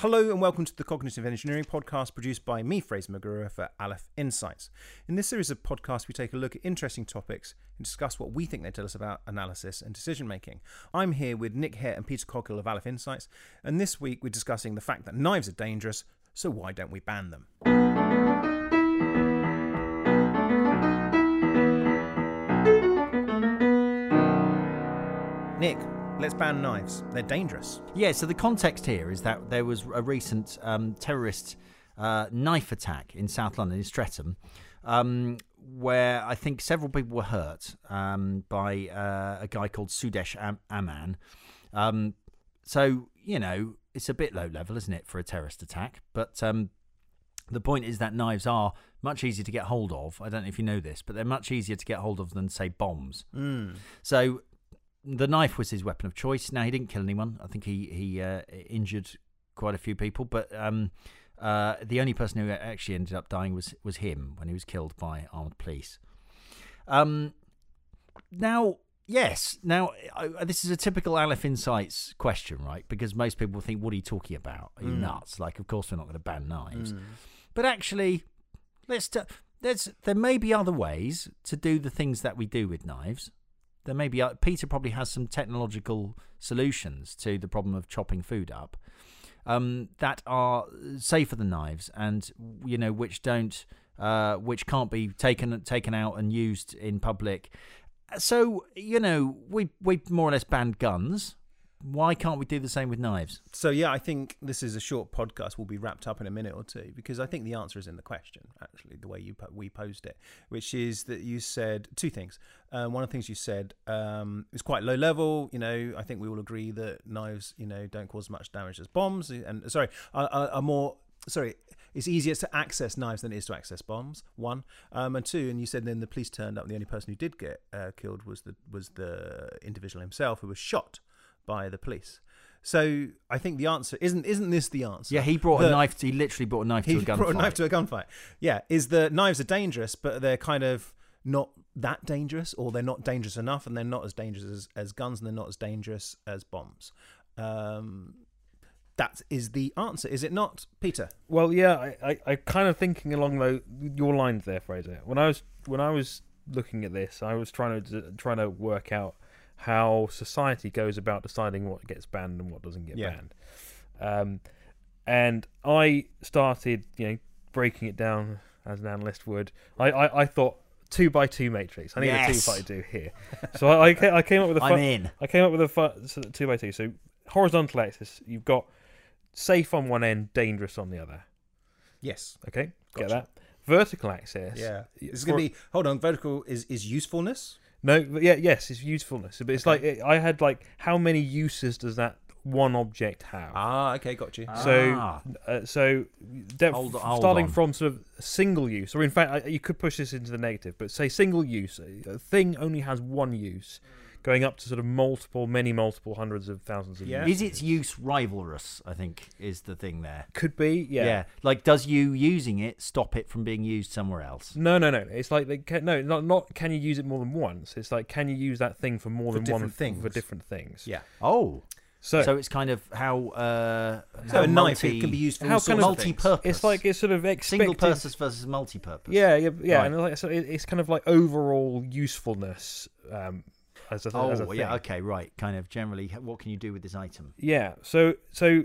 Hello and welcome to the Cognitive Engineering Podcast produced by me, Fraser McGruer, for Aleph Insights. In this series of podcasts, we take a look at interesting topics and discuss what we think they tell us about analysis and decision making. I'm here with Nick Hare and Peter Coghill of Aleph Insights, and this week we're discussing the fact that knives are dangerous, so why don't we ban them? Nick, let's ban knives. They're dangerous. Yeah, so the context here is that there was a recent um, terrorist uh, knife attack in South London, in Streatham, um, where I think several people were hurt um, by uh, a guy called Sudesh Am- Amman. Um, so, you know, it's a bit low level, isn't it, for a terrorist attack? But um, the point is that knives are much easier to get hold of. I don't know if you know this, but they're much easier to get hold of than, say, bombs. So the knife was his weapon of choice. Now he didn't kill anyone. I think he he uh, injured quite a few people, but um, uh, the only person who actually ended up dying was was him when he was killed by armed police. Um, now, yes, now I, this is a typical Aleph Insights question, right? Because most people think, "What are you talking about? Are you nuts?" Like, of course, we're not going to ban knives, but actually, let's. T- there's there may be other ways to do the things that we do with knives. There may be uh, Peter probably has some technological solutions to the problem of chopping food up um, that are safer than knives, and you know which don't, uh, which can't be taken taken out and used in public. So you know we we more or less banned guns. Why can't we do the same with knives? So yeah, I think this is a short podcast. We'll be wrapped up in a minute or two because I think the answer is in the question. Actually, the way you po- we posed it, which is that you said two things. Uh, one of the things you said um, is quite low level. You know, I think we all agree that knives, you know, don't cause as much damage as bombs. And sorry, are, are, more sorry. It's easier to access knives than it is to access bombs. One um, and two, and you said then the police turned up. The only person who did get uh, killed was the was the individual himself who was shot by the police. So I think the answer isn't isn't this the answer? Yeah, he brought a The- knife. He literally brought a knife to a gunfight. brought a knife to a gunfight. Yeah, is the knives are dangerous, but they're kind of not that dangerous, or they're not dangerous enough, and they're not as dangerous as, as guns, and they're not as dangerous as bombs. Um, that is the answer, is it not, Peter? Well, yeah, I, I, I kind of thinking along though your lines there, Fraser. When I was when I was looking at this, I was trying to trying to work out how society goes about deciding what gets banned and what doesn't get Yeah. banned. Um, and I started, you know, breaking it down as an analyst would. I, I, I thought two by two matrix. I need Yes. a two by two here. So I, I, I came up with a I'm in. I came up with a fu- two by two. So horizontal axis, you've got safe on one end, dangerous on the other. Yes. Okay, Gotcha. get that. Vertical axis. Yeah. This is going to be. Hold on. Vertical is is usefulness. No. but Yeah, yes, it's usefulness. But it's Okay. like I had like how many uses does that one object have? Ah, okay, got you. So, Ah. uh, so Hold- hold starting on. from sort of single use, or in fact, you could push this into the negative, but say single use, a a thing only has one use, going up to sort of multiple, many multiple hundreds of thousands of Yeah. uses. Is its use rivalrous? I think is the thing there. Could be, yeah. Yeah, Like, does you using it stop it from being used somewhere else? No, no, no. It's like they can, no, not not can you use it more than once. It's like can you use that thing for more For than one different things. for different things. Yeah. Oh, So, so it's kind of how uh, So how a knife multi, it can be used for how all kind of of multi-purpose. it's like it's sort of expected. single purpose versus multi-purpose. Yeah, yeah, yeah. Right. And like, so it, it's kind of like overall usefulness um, as a, Oh, as a thing. yeah. Okay. Right. Kind of generally, what can you do with this item? Yeah. So so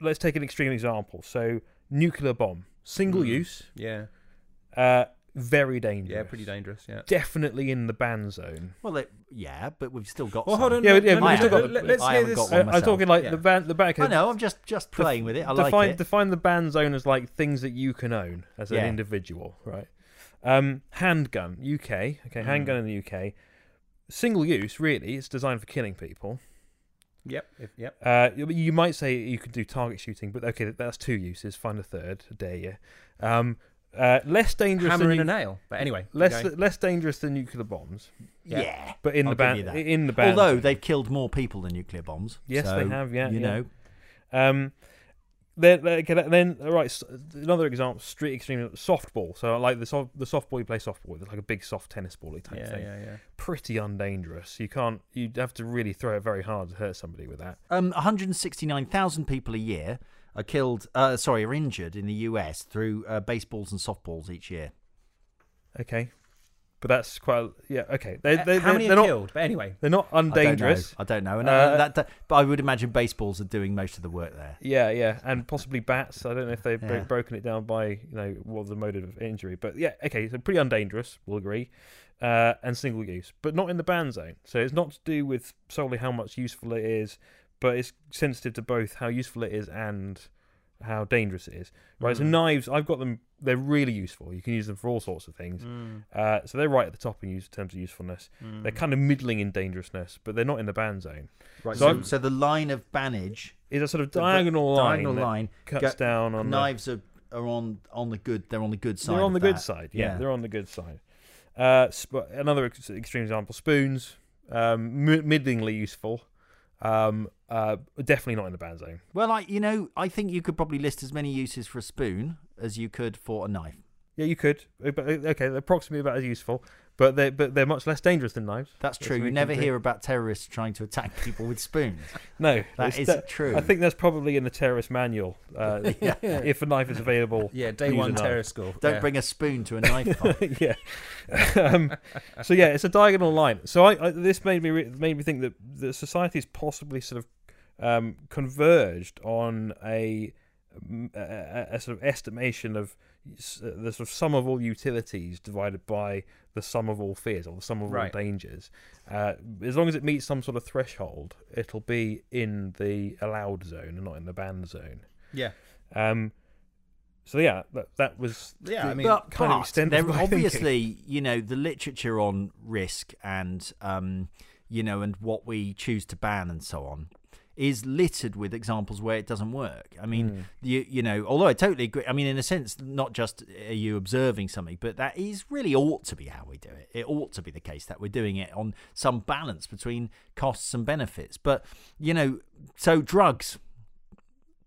let's take an extreme example. So nuclear bomb, single Mm. use, Yeah. uh, very dangerous. Yeah. Pretty dangerous. Yeah. Definitely in the ban zone. Well, it, yeah, but we've still got. Well, some. hold on. Yeah, let- yeah, we've still got, let, let's I hear haven't this. got one Uh, I'm talking like Yeah. the ban the back. I know. I'm just just playing with it. I like define it. define the ban zone as like things that you can own as an individual, right? Um, handgun, UK. Okay, Mm. handgun in the UK. Single use, really. It's designed for killing people. Yep. If, yep. Uh, you- you might say you could do target shooting, but okay, that's two uses. Find a third. Dare you? Um, uh, less dangerous Hammer than in a nail. But anyway. less okay. less dangerous than nuclear bombs. yeah. But in I'll the give ban, in the ban, Although they've killed more people than nuclear bombs. Yes, so, they have, yeah, You yeah. know. Um, then, then, okay, then all right. Another example: street extreme softball. So like the soft, the softball you play softball with, it's like a big soft tennis ball type Yeah. thing. Yeah. Yeah. Pretty undangerous. You can't. You'd have to really throw it very hard to hurt somebody with that. Um, 169,000 people a year are killed. Uh, sorry, are injured in the US through uh, baseballs and softballs each year. Okay, but that's quite yeah. Okay, they, they, Uh, How they're, many are not killed? But anyway, they're not undangerous. I don't know. I don't know. And, Uh, that, that- but I would imagine baseballs are doing most of the work there. Yeah, yeah, and possibly bats. I don't know if they've Yeah. broken it down by you know what was the mode of injury, but yeah, okay, so pretty undangerous. We'll agree, uh, and single use, but not in the ban zone. So it's not to do with solely how much useful it is, but it's sensitive to both how useful it is and how dangerous it is. Right. So Mm. knives, I've got them. They're really useful. You can use them for all sorts of things. Mm, Uh, so they're right at the top in use, terms of usefulness. mm. They're kind of middling in dangerousness, but they're not in the ban zone. Right. So So, so the line of bannage, Is a sort of The- the diagonal line diagonal line, cuts go- down on the, knives are, are on on the good. They're on the good side. They're on of the good side. Yeah, Yeah. they're on the good side. Uh, sp- another ex- extreme example: spoons, um, mi- middlingly useful. Um, uh, definitely not in the ban zone. Well, I you know I think you could probably list as many uses for a spoon as you could for a knife. Yeah, you could. Uh, But uh, okay, they're approximately about as useful, but they but they're much less dangerous than knives. That's That's true. You we never hear about terrorists trying to attack people with spoons. No, That it's is de- true. I think that's probably in the terrorist manual. Uh, Yeah. If a knife is available, yeah, day use one a knife. terror school. Don't yeah. bring a spoon to a knife fight. yeah. um, so yeah, it's a diagonal line. So I, I this made me re- made me think that the society is possibly sort of um, converged on a, a, a- sort of estimation of uh, the sort of sum of all utilities divided by the sum of all fears or the sum of Right. all dangers. Uh, as long as it meets some sort of threshold, it'll be in the allowed zone and not in the banned zone. Yeah, Um, so yeah, that that was yeah. the- I mean, but kind of but extent there of my thinking. obviously, you know, the literature on risk and um, you know, and what we choose to ban and so on is littered with examples where it doesn't work. I mean, Mm. you you know, although I totally agree. I mean, in a sense, not just are you observing something, but that is really ought to be how we do it. It ought to be the case that we're doing it on some balance between costs and benefits. But you know, so drugs.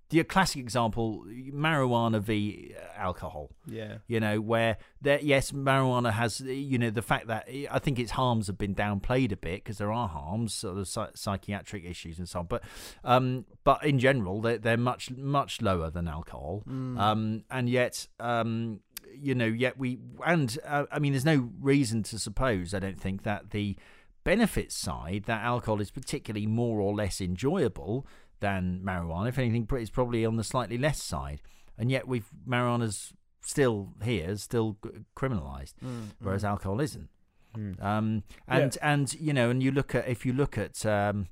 The classic example, marijuana v alcohol. Yeah, you know where there yes marijuana has you know the fact that i think its harms have been downplayed a bit because there are harms sort of psychiatric issues and so on but um but in general they're, they're much much lower than alcohol. Mm. um and yet um you know yet we and uh, i mean there's no reason to suppose i don't think that the benefits side that alcohol is particularly more or less enjoyable than marijuana if anything it's probably on the slightly less side and yet we've marijuana's still here, still criminalized, Mm, whereas mm. alcohol isn't. Mm. Um, and and you know, and you look at if you look at um,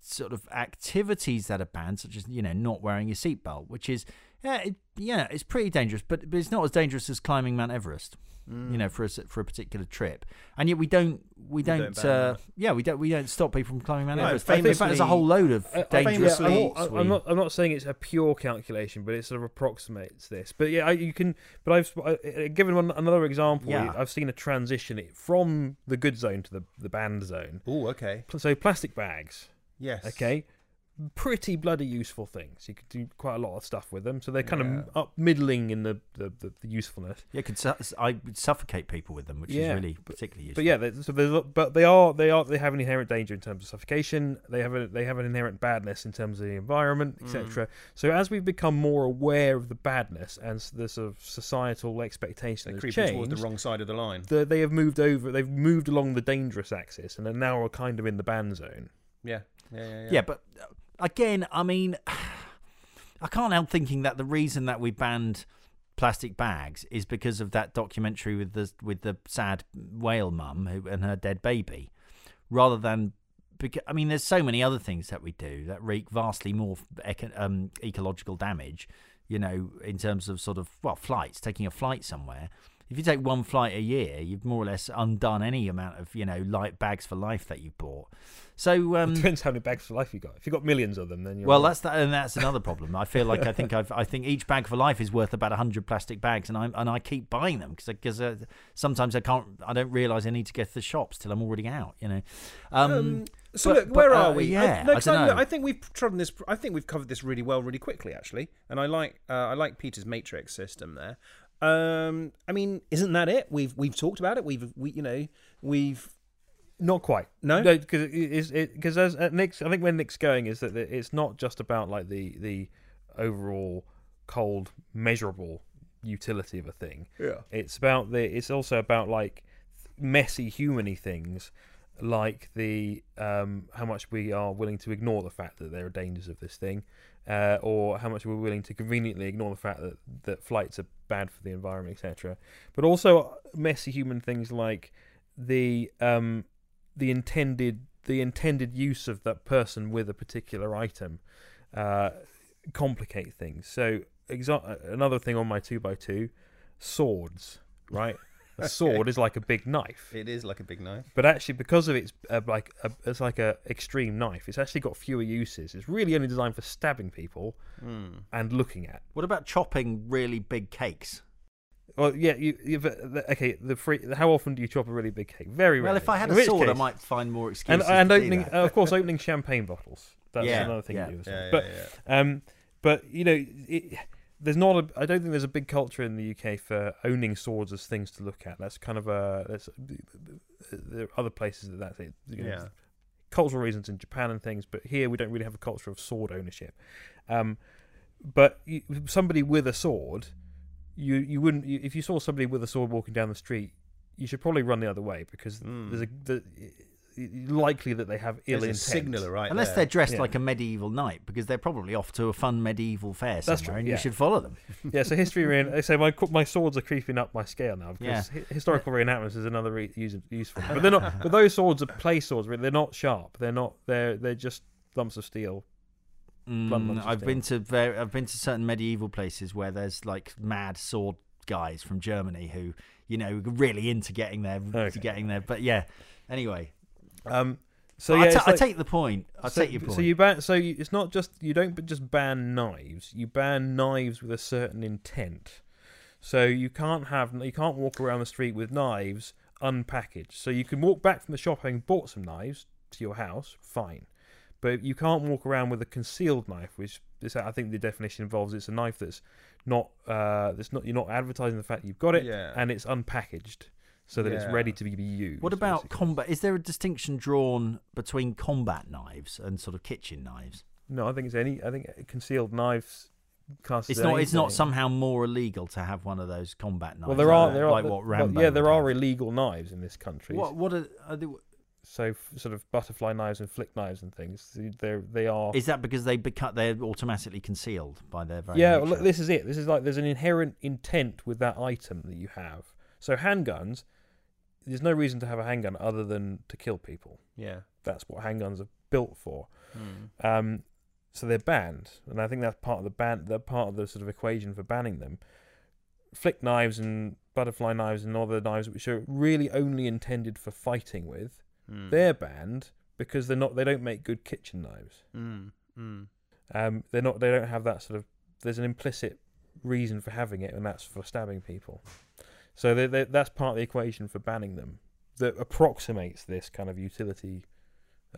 sort of activities that are banned, such as you know not wearing your seatbelt, which is yeah, it, yeah, it's pretty dangerous, but, but it's not as dangerous as climbing Mount Everest. Mm. You know, for a s- for a particular trip, and yet we don't we don't don't, uh, yeah we don't we don't stop people from climbing Mount No, Everest. In fact, there's a whole load of I- I- dangerous yeah, I'm, sports. not, I'm not. I'm not saying it's a pure calculation, but it sort of approximates this. But yeah, I, you can. But I've I, given one another example. Yeah. I've seen a transition from the good zone to the the banned zone. Oh, okay. So plastic bags. Yes. Okay. Pretty bloody useful things. You could do quite a lot of stuff with them. So they're kind Yeah. of up middling in the, the, the, the usefulness. yeah, could su- I would suffocate people with them, which Yeah, is really particularly useful. But yeah, they- so there's, but they are they are they have an inherent danger in terms of suffocation. They have a they have an inherent badness in terms of the environment, Mm. etc. So as we've become more aware of the badness and the sort of societal expectation They're has creeping towards the wrong side of the line. the, they have moved over. They've moved along the dangerous axis and are now kind of in the ban zone. Yeah. Yeah. Yeah. yeah. Yeah, but uh, again, I mean, I can't help thinking that the reason that we banned plastic bags is because of that documentary with the with the sad whale mum and her dead baby, rather than. Because, I mean, there's so many other things that we do that wreak vastly more eco- um, ecological damage. You know, in terms of sort of well, flights, taking a flight somewhere. If you take one flight a year, you've more or less undone any amount of you know light bags for life that you bought. So um, Depends how many bags for life you got. If you've got millions of them, then you're well, right. that's that, and that's another problem. I feel like I think I've, I think each bag for life is worth about hundred plastic bags, and I and I keep buying them because because uh, sometimes I can't, I don't realise I need to get to the shops till I'm already out. You know. Um, Um, so but- look, but, where uh, are we? yeah, I, no, I 'cause don't look, know. I think we've trodden this. I think we've covered this really well, really quickly, actually. And I like, uh, I like Peter's matrix system there. Um, I mean, isn't that it? We've we've talked about it. We've we, you know, we've not quite. no. No, because because as uh, Nick's, I think where Nick's going is that it's not just about like the the overall cold measurable utility of a thing. Yeah. It's about the. It's also about like messy humany things, like the um, how much we are willing to ignore the fact that there are dangers of this thing, uh, or how much we're willing to conveniently ignore the fact that that flights are bad for the environment, etc. But also messy human things like the um, the intended the intended use of that person with a particular item uh, complicate things. So exa- another thing on my two by two, swords, right? A sword is like a big knife, It is like a big knife. but actually because of its uh, like a, it's like a extreme knife, it's actually got fewer uses. It's really only designed for stabbing people Mm. and looking at. What about chopping really big cakes? Well, yeah, you, you okay. The free. How often do you chop a really big cake? Very rarely. Well, if I had In a sword, I might find more and excuses. and to opening, uh, of course, opening champagne bottles. That's Yeah, another thing yeah. you do. Yeah, but. Um, but you know, it, there's not. A, I don't think there's a big culture in the UK for owning swords as things to look at. That's kind of a. That's, there are other places that that's it. You know, Yeah. Cultural reasons in Japan and things, but here we don't really have a culture of sword ownership. Um, but you, somebody with a sword, you you wouldn't you, if you saw somebody with a sword walking down the street, you should probably run the other way because Mm. there's a the, likely that they have ill There's intent. signaler right Unless there. they're dressed Yeah. like a medieval knight, because they're probably off to a fun medieval fair somewhere, That's true, and yeah. you should follow them. Yeah, so history. Rein- they say my my swords are creeping up my scale now because Yeah. hi- historical reenactments is another re- use, useful. But they're not. But those swords are play swords. really. They're not sharp. They're not. They're they're just lumps of steel. Mm, I've been to very, I've been to certain medieval places where there's like mad sword guys from Germany who you know really into getting there, Okay. to getting there. But yeah, anyway, Um. So I yeah, ta- it's I take the point. I so, take your point. So you ban. So you, it's not just you don't just ban knives. You ban knives with a certain intent. So you can't have you can't walk around the street with knives unpackaged. So you can walk back from the shop having bought some knives to your house, fine. But you can't walk around with a concealed knife, which is I think the definition involves it's a knife that's not uh that's not you're not advertising the fact you've got it Yeah. and it's unpackaged so that it's ready to be used. what about basically. combat? Is there a distinction drawn between combat knives and sort of kitchen knives? No, I think it's any. I think concealed knives. classes It's as not. It's not somehow more illegal to have one of those combat knives. Well, there are like- there are like there- what well, Rambo. yeah, there are have. illegal knives in this country. What what are, are they, So f- sort of butterfly knives and flick knives and things. They they are. is that because they become they're automatically concealed by their very yeah, well, look, this is it. This is like there's an inherent intent with that item that you have. So handguns, there's no reason to have a handgun other than to kill people. Yeah. That's what handguns are built for. Mm. Um, so they're banned, and I think that's part of the ban. That part of the sort of equation for banning them. Flick knives and butterfly knives and other knives which are really only intended for fighting with, Mm. they're banned because they're not. They don't make good kitchen knives. Mm. Mm. Um, they're not. They don't have that sort of. There's an implicit reason for having it, and that's for stabbing people. So they they that's part of the equation for banning them. That approximates this kind of utility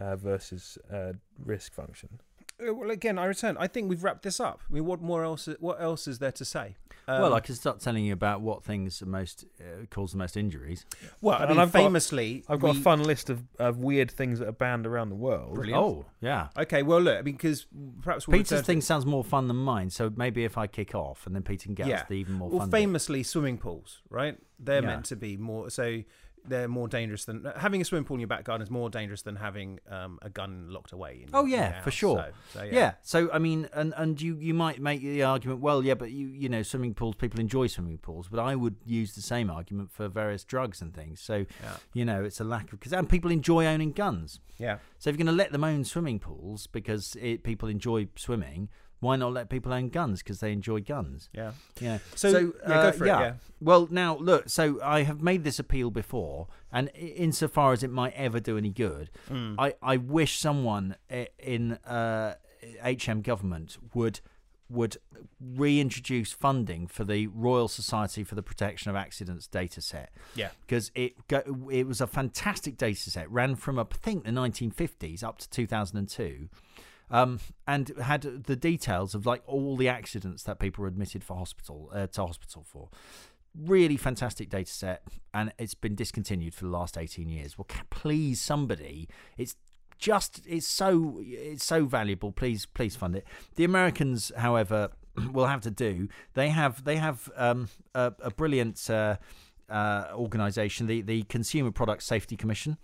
uh, versus uh, risk function. Uh, Well, again, I return. I think we've wrapped this up. I mean, what more else? What else is there to say? well, Um, I can start telling you about what things most uh, cause the most injuries. well, I and mean, I've got- famously, I've got we- a fun list of, of weird things that are banned around the world. Brilliant. Oh, yeah. Okay, well, look, I mean, because perhaps we'll Peter's return to- thing sounds more fun than mine, so maybe if I kick off and then Peter can get Yeah. us the even more Well, fun. bit. famously, swimming pools, right? They're Yeah. meant to be more. So they're more dangerous than having a swimming pool in your back garden is more dangerous than having um, a gun locked away. In Oh, yeah, your for sure. So, so, yeah. So I mean, and and you you might make the argument, well, yeah, but you you know, swimming pools, people enjoy swimming pools, but I would use the same argument for various drugs and things. So Yeah. you know, it's a lack of because and people enjoy owning guns. Yeah. So if you're going to let them own swimming pools because it, people enjoy swimming, why not let people own guns because they enjoy guns? Yeah. Yeah. So, yeah, go uh, for it. Yeah. Well, now look. So I have made this appeal before, and insofar as it might ever do any good, Mm. I, I wish someone in uh, HM government would would reintroduce funding for the Royal Society for the Protection of Accidents data set Yeah. because it go, it was a fantastic data set ran from I think the 1950s up to 2002 um, and had the details of like all the accidents that people were admitted for hospital uh, to hospital for really fantastic data set and it's been discontinued for the last 18 years well please somebody it's just it's so it's so valuable. Please please fund it. The Americans, however, will have to do. They have they have um, a, a brilliant uh, uh, organization, the the Consumer Product Safety Commission.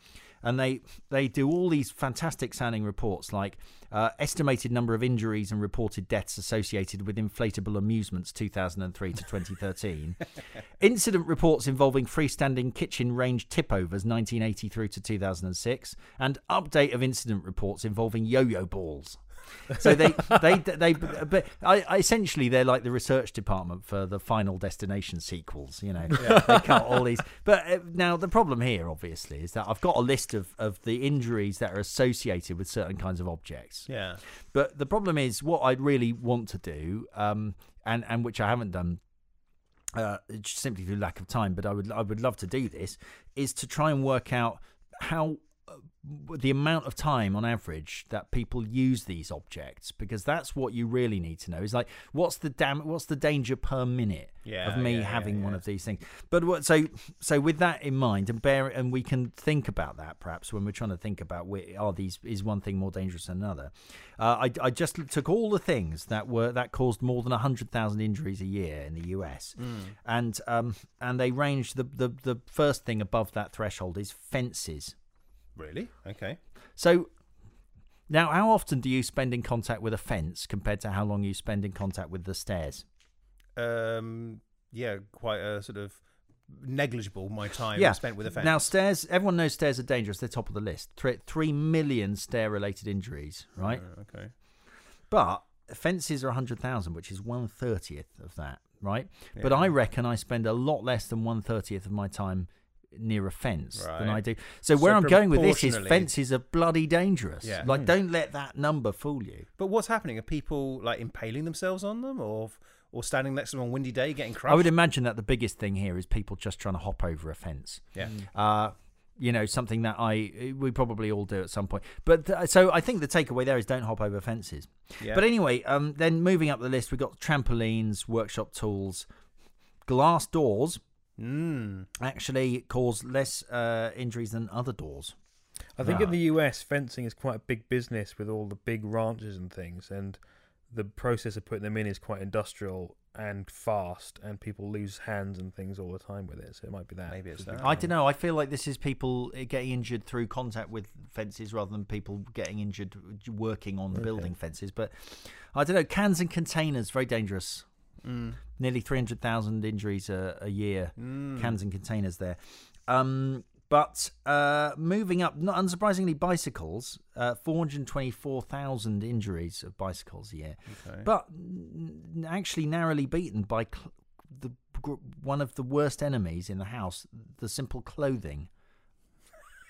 And they they do all these fantastic sounding reports, like uh, estimated number of injuries and reported deaths associated with inflatable amusements 2003 to 2013, incident reports involving freestanding kitchen range tipovers 1980 through to 2006, and update of incident reports involving yo-yo balls. So they, they, they, but I, I, essentially they're like the research department for the Final Destination sequels. You know, yeah. they cut all these. But uh, now the problem here, obviously, is that I've got a list of of the injuries that are associated with certain kinds of objects. Yeah. But the problem is, what I'd really want to do, um, and and which I haven't done uh, simply through lack of time, but I would I would love to do this, is to try and work out how the amount of time on average that people use these objects because that's what you really need to know. Is like what's the dam what's the danger per minute yeah, of me yeah, having yeah, one of these things? But what so so with that in mind and bear and we can think about that perhaps when we're trying to think about where are these is one thing more dangerous than another? Uh, I, I just took all the things that were that caused more than 100,000 injuries a year in the US mm. and um and they ranged the, the the first thing above that threshold is fences Really? Okay. So now, how often do you spend in contact with a fence compared to how long you spend in contact with the stairs? Um, yeah, quite a sort of negligible my time Yeah. spent with a fence. Now, stairs. Everyone knows stairs are dangerous. They're top of the list. Three, three million stair-related injuries, right? Uh, okay. But fences are hundred thousand, which is one thirtieth of that, right? But I reckon I spend a lot less than one thirtieth of my time near a fence than I do. So, So where I'm going with this is fences are bloody dangerous. Yeah. Like, Hmm. don't let that number fool you. But what's happening? Are people like impaling themselves on them, or or standing next to them on a windy day getting crushed? I would imagine that the biggest thing here is people just trying to hop over a fence. Yeah. Uh, you know, something that I we probably all do at some point. But th- so I think the takeaway there is don't hop over fences. Yeah. But anyway, um, then moving up the list, we've got trampolines, workshop tools, glass doors. Mm. Actually, cause less uh, injuries than other doors. I think in the US, fencing is quite a big business with all the big ranches and things, and the process of putting them in is quite industrial and fast, and people lose hands and things all the time with it. So it might be that. Maybe it's Big that. I don't know. I feel like this is people uh, getting injured through contact with fences rather than people getting injured working on Okay. building fences. But I don't know. Cans and containers very dangerous. Mm. Nearly three hundred thousand injuries a, a year. Mm. Cans and containers there. Um, but uh, moving up, not unsurprisingly, bicycles. Uh, four hundred twenty-four thousand injuries of bicycles a year. Okay. But n- actually narrowly beaten by cl- the gr- one of the worst enemies in the house, the simple clothing.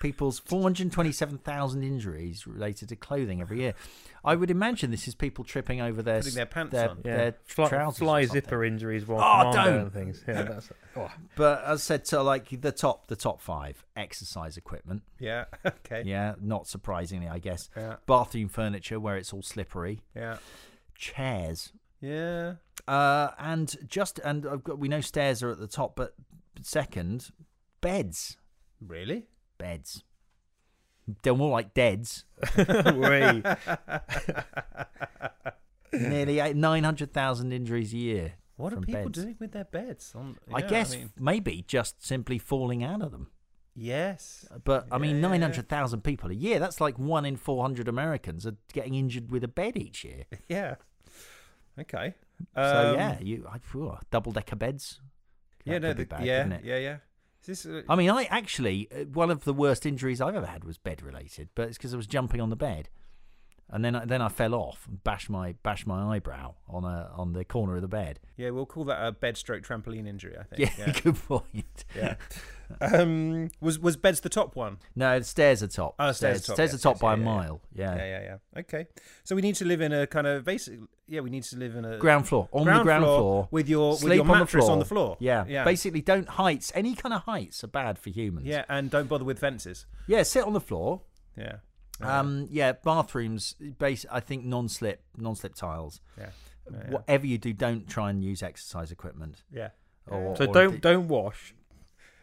People's 427,000 injuries related to clothing every year. I would imagine this is people tripping over their Putting their pants their, on. Yeah, their fly, trousers. or fly zipper injuries while Oh, don't. and things. Yeah, that's. Oh, But as I said, so like the top, the top five exercise equipment. yeah. Okay. Yeah, not surprisingly, I guess. Yeah. Bathroom furniture where it's all slippery. Yeah. Chairs. Yeah. Uh, and just and I've got we know stairs are at the top, but second, beds. Really? Beds. They're more like deads. Nearly eight, 900,000 injuries a year. What are people beds. doing with their beds? On, I yeah, guess mean, maybe just simply falling out of them. yes. But I mean, Yeah. 900,000 people a year, that's like one in 400 Americans are getting injured with a bed each year. Yeah. Okay. so Um, yeah, you double decker beds. Yeah. No. The, bad, yeah. Yeah. Yeah. Is this? Uh, I mean, I actually uh, one of the worst injuries I've ever had was bed related, but it's because I was jumping on the bed, and then I, then I fell off and bashed my bashed my eyebrow on a on the corner of the bed. yeah. We'll call that a bed stroke trampoline injury. I think. Yeah. good point. Yeah. um. Was was beds the top one? No, the stairs are top. Oh, stairs stairs, top, stairs yes, are top by yeah, a yeah, yeah. mile. Yeah. Yeah. Yeah. Yeah. Okay. So we need to live in a kind of basic. Yeah. We need to live in a Ground floor on ground the ground floor, floor. with your with Sleep your on the mattress floor. on the floor. Yeah. Yeah. Basically, don't heights. Any kind of heights are bad for humans. Yeah. And don't bother with fences. Yeah. Sit on the floor. Yeah. Um. Yeah. Bathrooms. Base. I think non-slip. Non-slip tiles. Yeah. Yeah, yeah. Whatever you do, don't try and use exercise equipment. Yeah. Or, So or don't the- don't wash.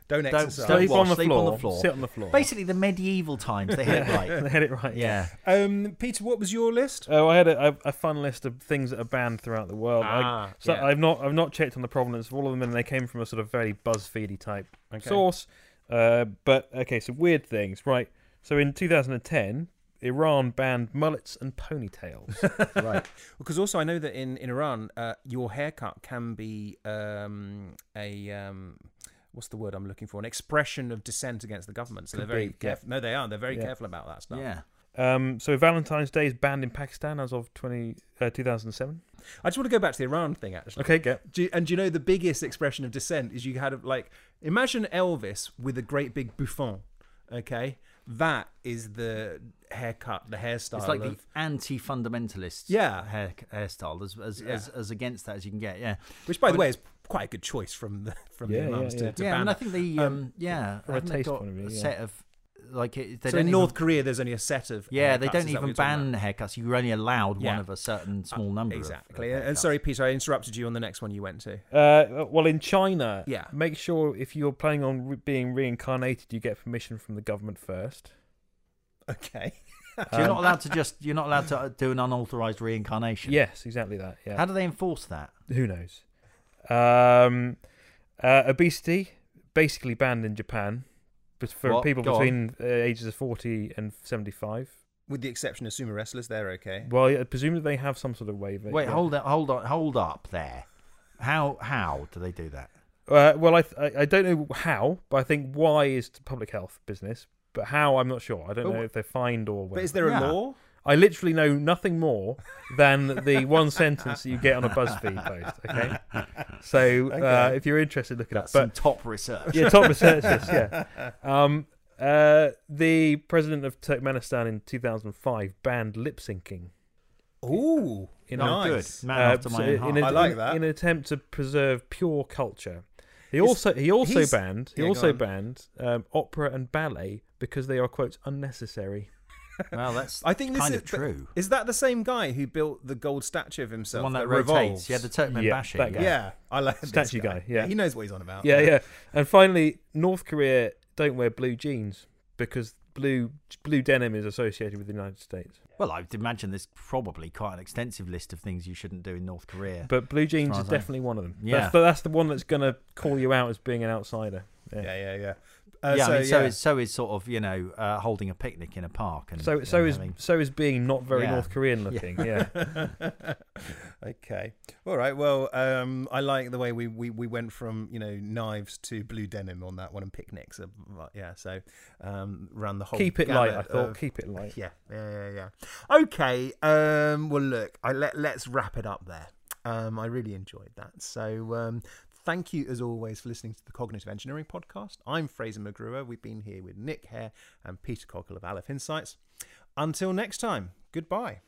Don't Don't exercise. don't Sleep wash, on the sleep floor. on the floor. Sit on the floor. Basically, the medieval times they had it right. they had it right. Yeah. Um, Peter, what was your list? Oh, I had a, a, a fun list of things that are banned throughout the world. I, Ah, so yeah. I've not I've not checked on the provenance of all of them, and they came from a sort of very BuzzFeedy type Okay. source. Uh, but okay, so weird things, right? So in 2010, Iran banned mullets and ponytails. right. Because also I know that in in Iran, uh, your haircut can be um, a um, what's the word I'm looking for? An expression of dissent against the government. So Could they're very be, yeah. careful. No, they are. They're very Yeah. careful about that stuff. Yeah. um, so Valentine's Day is banned in Pakistan as of 20, uh, 2007. I just want to go back to the Iran thing actually. Okay, get Do you, and do you know the biggest expression of dissent is you had like imagine Elvis with a great big bouffant. Okay, that is the haircut, the hairstyle. It's like of, the anti-fundamentalist Yeah. hair, hairstyle, as as, Yeah. as as against that as you can get. Yeah, which by the way is quite a good choice from the from Yeah, the Imams yeah, to, yeah. to yeah. ban And I think the Um, um, yeah, from a haven't they taste got point of view, a set of like it, they so don't in even, North Korea, there's only a set of Yeah, haircuts, they don't that even what you're ban haircuts. You're only allowed Yeah. one of a certain small number. Exactly. of and sorry, Peter, I interrupted you on the next one you went to. Uh, well, in China, Yeah. make sure if you're planning on re- being reincarnated, you get permission from the government first. Okay. So you're Um, not allowed to just you're not allowed to do an unauthorized reincarnation. Yes, exactly that. Yeah. How do they enforce that? Who knows? Um, uh, obesity basically banned in Japan, but for What? people Go between uh, ages of forty and seventy-five. With the exception of sumo wrestlers, they're okay. Well, yeah, presumably they have some sort of waiver. Wait, yeah. hold up, hold on, hold up there. How how do they do that? Uh, well, I, th- I I don't know how, but I think why is public health business. But how, I'm not sure. I don't But know wh- if they're fined or. But is there a Yeah. law? I literally know nothing more than the one sentence that you get on a BuzzFeed post. Okay, so uh, Okay. if you're interested, look it up. That's But some top research. yeah, top researchers. Yeah. Um, uh, the president of Turkmenistan in 2005 banned lip syncing. Ooh, In nice. good. Man uh, after so my own heart. in, a, I like in- that. in an attempt to preserve pure culture. He also he also he's- banned he Yeah, go also on. banned um, opera and ballet because they are quote unnecessary. Well, that's I think this kind is of true. Is that the same guy who built the gold statue of himself? The himself? one that, revolves? rotates. Yeah, the Turkmen Yeah, Bashi. that Yeah. guy. Yeah, I like this Statue guy, yeah. he knows what he's on about. Yeah, yeah. And finally, North Korea don't wear blue jeans because blue blue denim is associated with the United States. Well, I'd imagine there's probably quite an extensive list of things you shouldn't do in North Korea. But blue jeans far is definitely one of them. Yeah. That's the, that's the one that's going to call you out as being an outsider. Yeah. yeah, yeah, yeah. Uh, yeah, so, I mean, so yeah. is so is sort of you know uh, holding a picnic in a park and So so and is having- so is being not very Yeah. North Korean looking. Yeah. okay. All right. Well, um, I like the way we, we, we went from you know knives to blue denim on that one and picnics. Uh, yeah. So um, ran the whole. Keep it light. I thought. of- Keep it light. yeah, yeah, yeah, yeah. Okay. Um, well, look, I let let's wrap it up there. Um, I really enjoyed that. So, um, thank you as always for listening to the Cognitive Engineering Podcast. I'm Fraser McGruer. We've been here with Nick Hare and Peter Coghill of Aleph Insights. Until next time, goodbye.